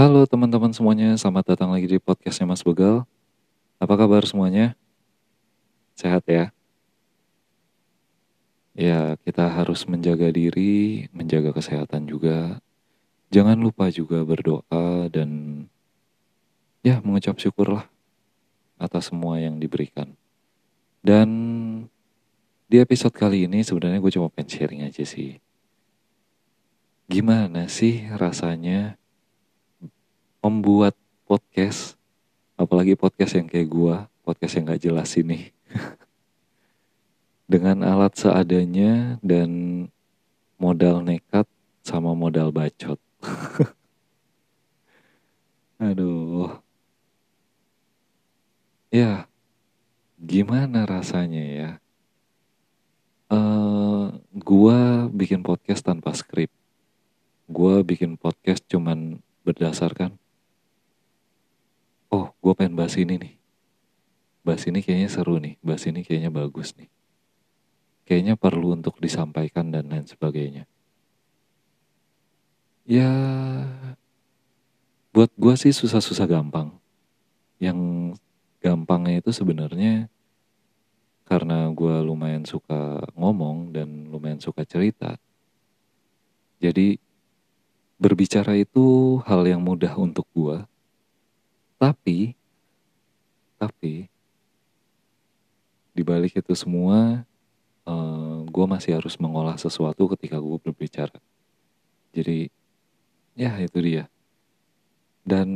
Halo teman-teman semuanya, selamat datang lagi di podcastnya Mas Begal. Apa kabar semuanya? Sehat ya? Ya, kita harus menjaga diri, menjaga kesehatan juga. Jangan lupa juga berdoa dan ya mengucap syukurlah atas semua yang diberikan. Dan di episode kali ini sebenarnya gue cuma pengen sharing aja sih. Gimana sih rasanya membuat podcast, apalagi podcast yang kayak gua, podcast yang gak jelas ini. Dengan alat seadanya dan modal nekat sama modal bacot. Aduh. Ya, gimana rasanya ya? Uh, gua bikin podcast tanpa skrip. Gua bikin podcast cuman berdasarkan oh gue pengen bahas ini nih. Bahas ini kayaknya seru nih. Bahas ini kayaknya bagus nih. Kayaknya perlu untuk disampaikan dan lain sebagainya. Ya buat gue sih susah-susah gampang. Yang gampangnya itu sebenarnya karena gue lumayan suka ngomong dan lumayan suka cerita. Jadi berbicara itu hal yang mudah untuk gue tapi, tapi di balik itu semua, uh, eh, gue masih harus mengolah sesuatu ketika gue berbicara. Jadi, ya itu dia. Dan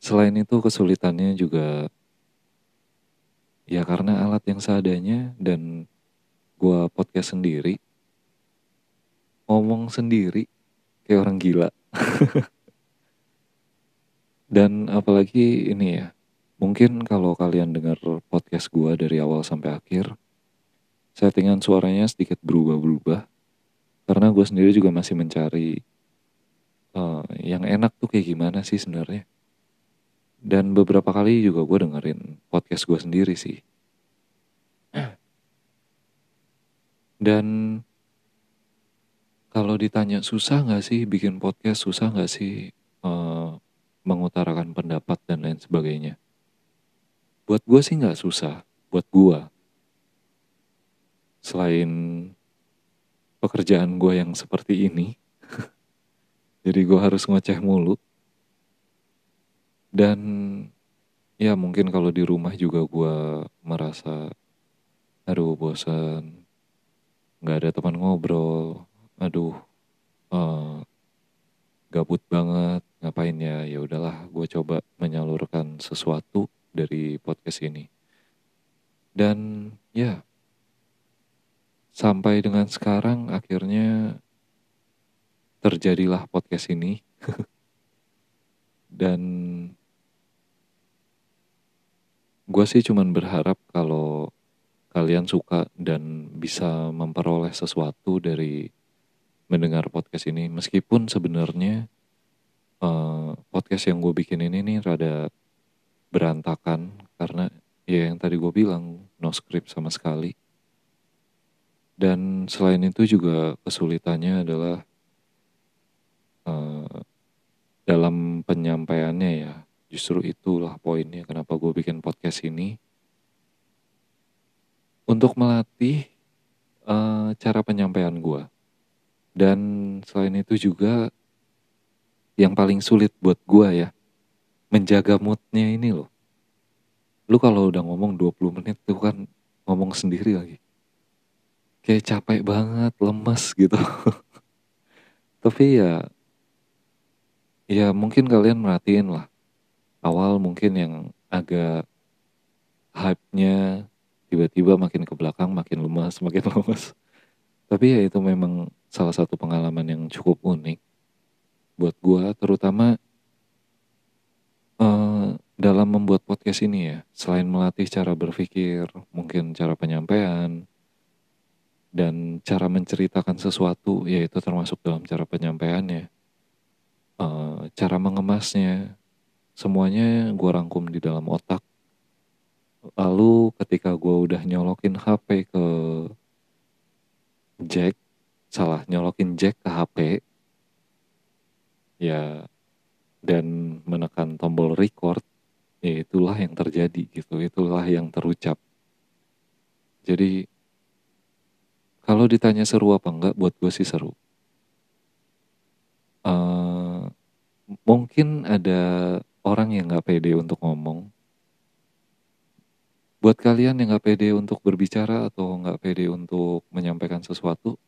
selain itu kesulitannya juga ya karena alat yang seadanya dan gue podcast sendiri, ngomong sendiri kayak orang gila. Dan apalagi ini ya, mungkin kalau kalian dengar podcast gue dari awal sampai akhir, settingan suaranya sedikit berubah-berubah. Karena gue sendiri juga masih mencari uh, yang enak tuh kayak gimana sih sebenarnya. Dan beberapa kali juga gue dengerin podcast gue sendiri sih. Dan kalau ditanya susah gak sih bikin podcast, susah gak sih uh, mengutarakan pendapat dan lain sebagainya. Buat gue sih nggak susah, buat gue. Selain pekerjaan gue yang seperti ini, jadi gue harus ngoceh mulu. Dan ya mungkin kalau di rumah juga gue merasa, aduh bosan, nggak ada teman ngobrol, aduh, uh, gabut banget ngapain ya? Ya udahlah gue coba menyalurkan sesuatu dari podcast ini. Dan ya sampai dengan sekarang akhirnya terjadilah podcast ini. Dan gue sih cuman berharap kalau kalian suka dan bisa memperoleh sesuatu dari mendengar podcast ini. Meskipun sebenarnya uh, podcast yang gue bikin ini nih rada berantakan. Karena ya yang tadi gue bilang no script sama sekali. Dan selain itu juga kesulitannya adalah uh, dalam penyampaiannya ya justru itulah poinnya kenapa gue bikin podcast ini. Untuk melatih uh, cara penyampaian gue dan selain itu juga yang paling sulit buat gue ya, menjaga moodnya ini loh. Lu kalau udah ngomong 20 menit tuh kan ngomong sendiri lagi. Kayak capek banget, lemes gitu. Tapi ya, ya mungkin kalian merhatiin lah. Awal mungkin yang agak hype-nya tiba-tiba makin ke belakang, makin lemas, makin lemas. Tapi ya itu memang salah satu pengalaman yang cukup unik buat gue terutama uh, dalam membuat podcast ini ya. Selain melatih cara berpikir mungkin cara penyampaian dan cara menceritakan sesuatu yaitu termasuk dalam cara penyampaiannya uh, cara mengemasnya semuanya gue rangkum di dalam otak. Lalu ketika gue udah nyolokin HP ke jack salah nyolokin jack ke HP ya dan menekan tombol record, ya itulah yang terjadi gitu, itulah yang terucap. Jadi kalau ditanya seru apa enggak, buat gue sih seru. Uh, mungkin ada orang yang nggak pede untuk ngomong. Buat kalian yang nggak pede untuk berbicara atau nggak pede untuk menyampaikan sesuatu,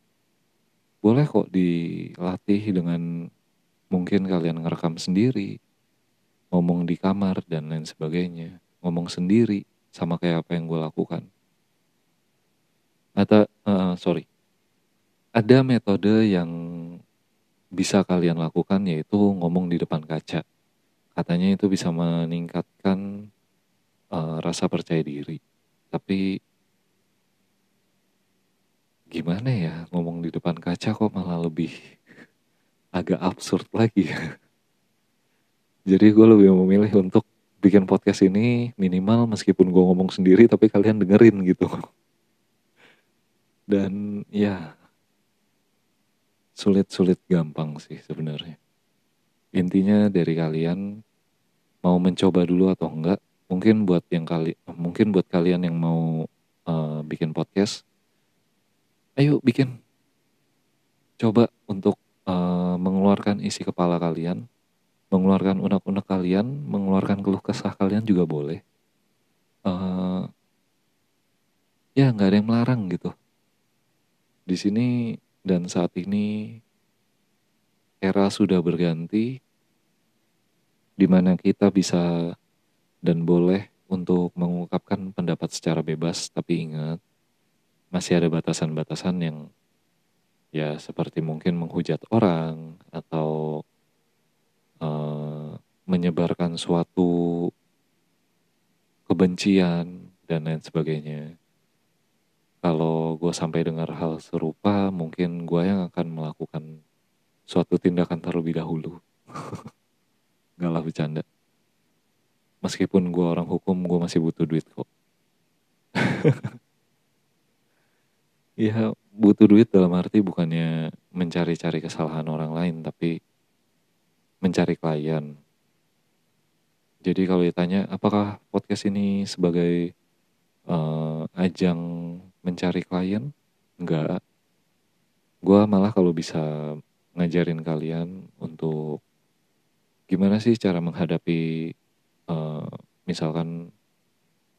boleh kok dilatih dengan mungkin kalian ngerekam sendiri, ngomong di kamar dan lain sebagainya, ngomong sendiri sama kayak apa yang gue lakukan. Atau uh, sorry. Ada metode yang bisa kalian lakukan yaitu ngomong di depan kaca. Katanya itu bisa meningkatkan uh, rasa percaya diri. Tapi gimana ya ngomong di depan kaca kok malah lebih agak absurd lagi jadi gue lebih memilih untuk bikin podcast ini minimal meskipun gue ngomong sendiri tapi kalian dengerin gitu dan ya sulit-sulit gampang sih sebenarnya. Intinya dari kalian mau mencoba dulu atau enggak, mungkin buat yang kali mungkin buat kalian yang mau uh, bikin podcast, ayo bikin. Coba untuk uh, mengeluarkan isi kepala kalian, mengeluarkan unek-unek kalian, mengeluarkan keluh kesah kalian juga boleh. Uh, ya nggak ada yang melarang gitu di sini dan saat ini era sudah berganti di mana kita bisa dan boleh untuk mengungkapkan pendapat secara bebas tapi ingat masih ada batasan-batasan yang ya seperti mungkin menghujat orang atau uh, menyebarkan suatu kebencian dan lain sebagainya kalau gue sampai dengar hal serupa, mungkin gue yang akan melakukan suatu tindakan terlebih dahulu. Gak lah bercanda. Meskipun gue orang hukum, gue masih butuh duit kok. ya butuh duit dalam arti bukannya mencari-cari kesalahan orang lain, tapi mencari klien. Jadi kalau ditanya, apakah podcast ini sebagai uh, ajang mencari klien enggak gue malah kalau bisa ngajarin kalian untuk gimana sih cara menghadapi uh, misalkan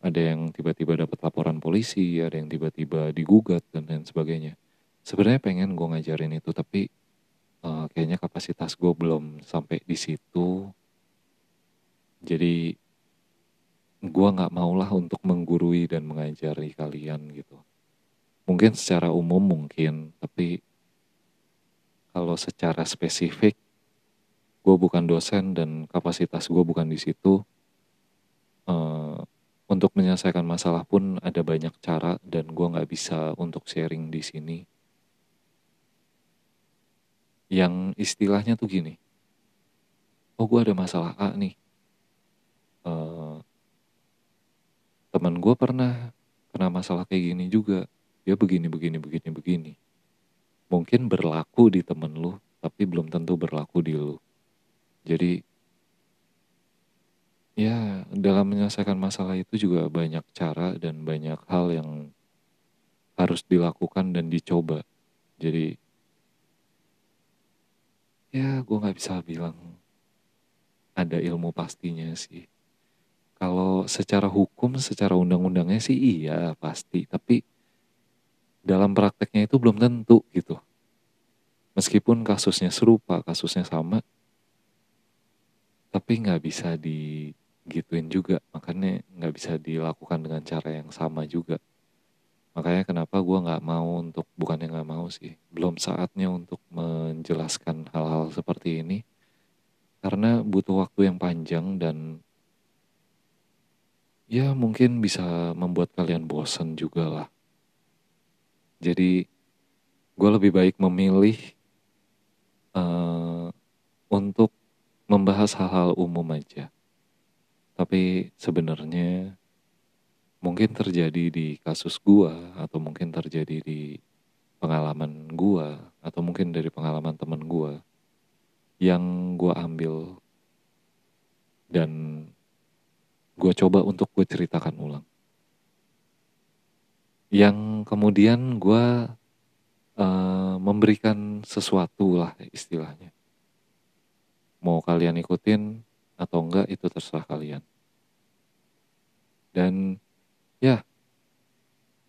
ada yang tiba-tiba dapat laporan polisi ada yang tiba-tiba digugat dan lain sebagainya. Sebenarnya pengen gue ngajarin itu tapi uh, kayaknya kapasitas gue belum sampai di situ. Jadi gue nggak maulah untuk menggurui dan mengajari kalian gitu. Mungkin secara umum mungkin tapi kalau secara spesifik gue bukan dosen dan kapasitas gue bukan di situ uh, untuk menyelesaikan masalah pun ada banyak cara dan gue nggak bisa untuk sharing di sini. Yang istilahnya tuh gini. Oh gue ada masalah A nih. Uh, teman gue pernah kena masalah kayak gini juga. Dia begini begini begini begini. Mungkin berlaku di temen lu tapi belum tentu berlaku di lu. Jadi ya dalam menyelesaikan masalah itu juga banyak cara dan banyak hal yang harus dilakukan dan dicoba. Jadi ya gue nggak bisa bilang ada ilmu pastinya sih. Kalau secara hukum secara undang-undangnya sih iya pasti. Tapi dalam prakteknya itu belum tentu gitu. Meskipun kasusnya serupa, kasusnya sama, tapi nggak bisa digituin juga. Makanya nggak bisa dilakukan dengan cara yang sama juga. Makanya kenapa gue nggak mau untuk, bukannya nggak mau sih, belum saatnya untuk menjelaskan hal-hal seperti ini. Karena butuh waktu yang panjang dan ya mungkin bisa membuat kalian bosan juga lah jadi gue lebih baik memilih uh, untuk membahas hal-hal umum aja. Tapi sebenarnya mungkin terjadi di kasus gue atau mungkin terjadi di pengalaman gue atau mungkin dari pengalaman temen gue yang gue ambil dan gue coba untuk gue ceritakan ulang. Yang kemudian gue uh, memberikan sesuatu lah istilahnya. Mau kalian ikutin atau enggak itu terserah kalian. Dan ya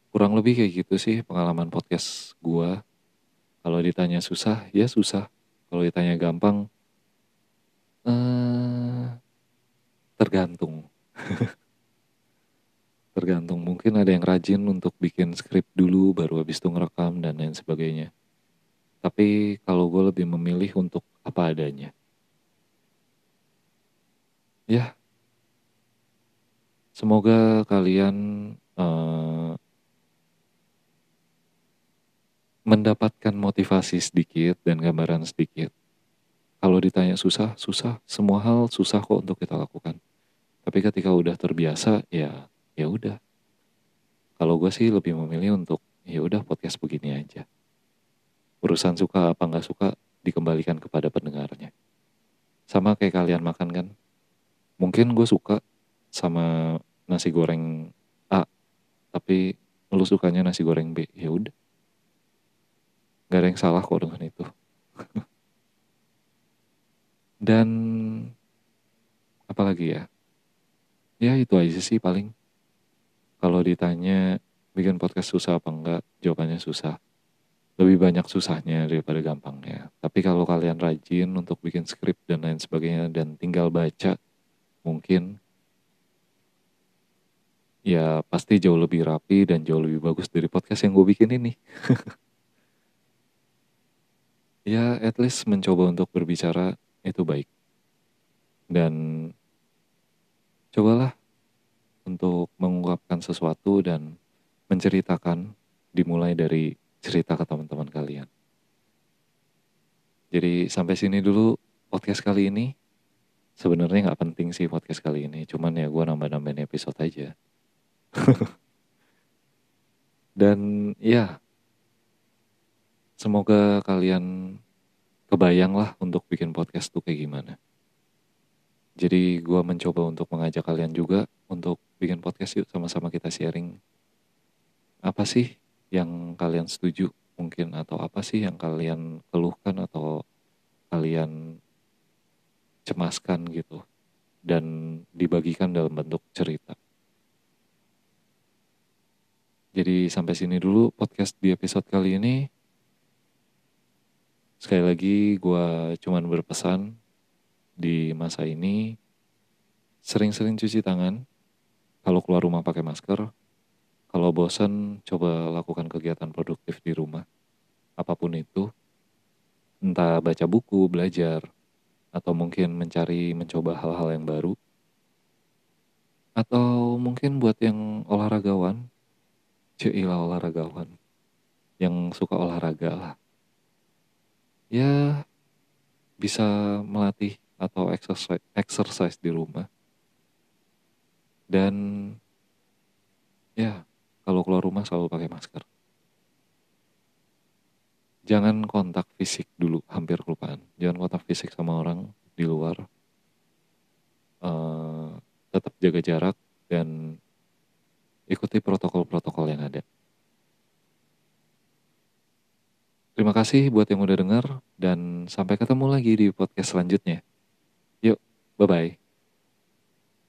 kurang lebih kayak gitu sih pengalaman podcast gue. Kalau ditanya susah, ya susah. Kalau ditanya gampang, eh, tergantung. tergantung mungkin ada yang rajin untuk bikin skrip dulu baru habis itu ngerekam dan lain sebagainya. Tapi kalau gue lebih memilih untuk apa adanya. Ya, semoga kalian uh, mendapatkan motivasi sedikit dan gambaran sedikit. Kalau ditanya susah, susah. Semua hal susah kok untuk kita lakukan. Tapi ketika udah terbiasa, ya ya udah. Kalau gue sih lebih memilih untuk ya udah podcast begini aja. Urusan suka apa nggak suka dikembalikan kepada pendengarnya. Sama kayak kalian makan kan. Mungkin gue suka sama nasi goreng A, tapi lu sukanya nasi goreng B. Ya udah Gak ada yang salah kok dengan itu. Dan apalagi ya? Ya itu aja sih paling. Kalau ditanya bikin podcast susah apa enggak, jawabannya susah. Lebih banyak susahnya daripada gampangnya. Tapi kalau kalian rajin untuk bikin skrip dan lain sebagainya dan tinggal baca, mungkin ya pasti jauh lebih rapi dan jauh lebih bagus dari podcast yang gue bikin ini. ya at least mencoba untuk berbicara itu baik. Dan cobalah untuk mengungkapkan sesuatu dan menceritakan dimulai dari cerita ke teman-teman kalian. Jadi sampai sini dulu podcast kali ini. Sebenarnya nggak penting sih podcast kali ini, cuman ya gue nambah-nambahin episode aja. Dan ya, Semoga kalian kebayang lah untuk bikin podcast tuh kayak gimana. Jadi gue mencoba untuk mengajak kalian juga untuk bikin podcast yuk sama-sama kita sharing. Apa sih yang kalian setuju mungkin atau apa sih yang kalian keluhkan atau kalian cemaskan gitu dan dibagikan dalam bentuk cerita. Jadi sampai sini dulu podcast di episode kali ini. Sekali lagi gue cuman berpesan di masa ini sering-sering cuci tangan. Kalau keluar rumah pakai masker. Kalau bosan coba lakukan kegiatan produktif di rumah. Apa pun itu. Entah baca buku, belajar, atau mungkin mencari mencoba hal-hal yang baru. Atau mungkin buat yang olahragawan, ceilah olahragawan, yang suka olahraga lah ya bisa melatih atau exercise, exercise di rumah. Dan ya kalau keluar rumah selalu pakai masker. Jangan kontak fisik dulu, hampir kelupaan. Jangan kontak fisik sama orang di luar. Uh, tetap jaga jarak dan ikuti protokol-protokol yang ada. Terima kasih buat yang udah denger dan sampai ketemu lagi di podcast selanjutnya. Yuk, bye-bye.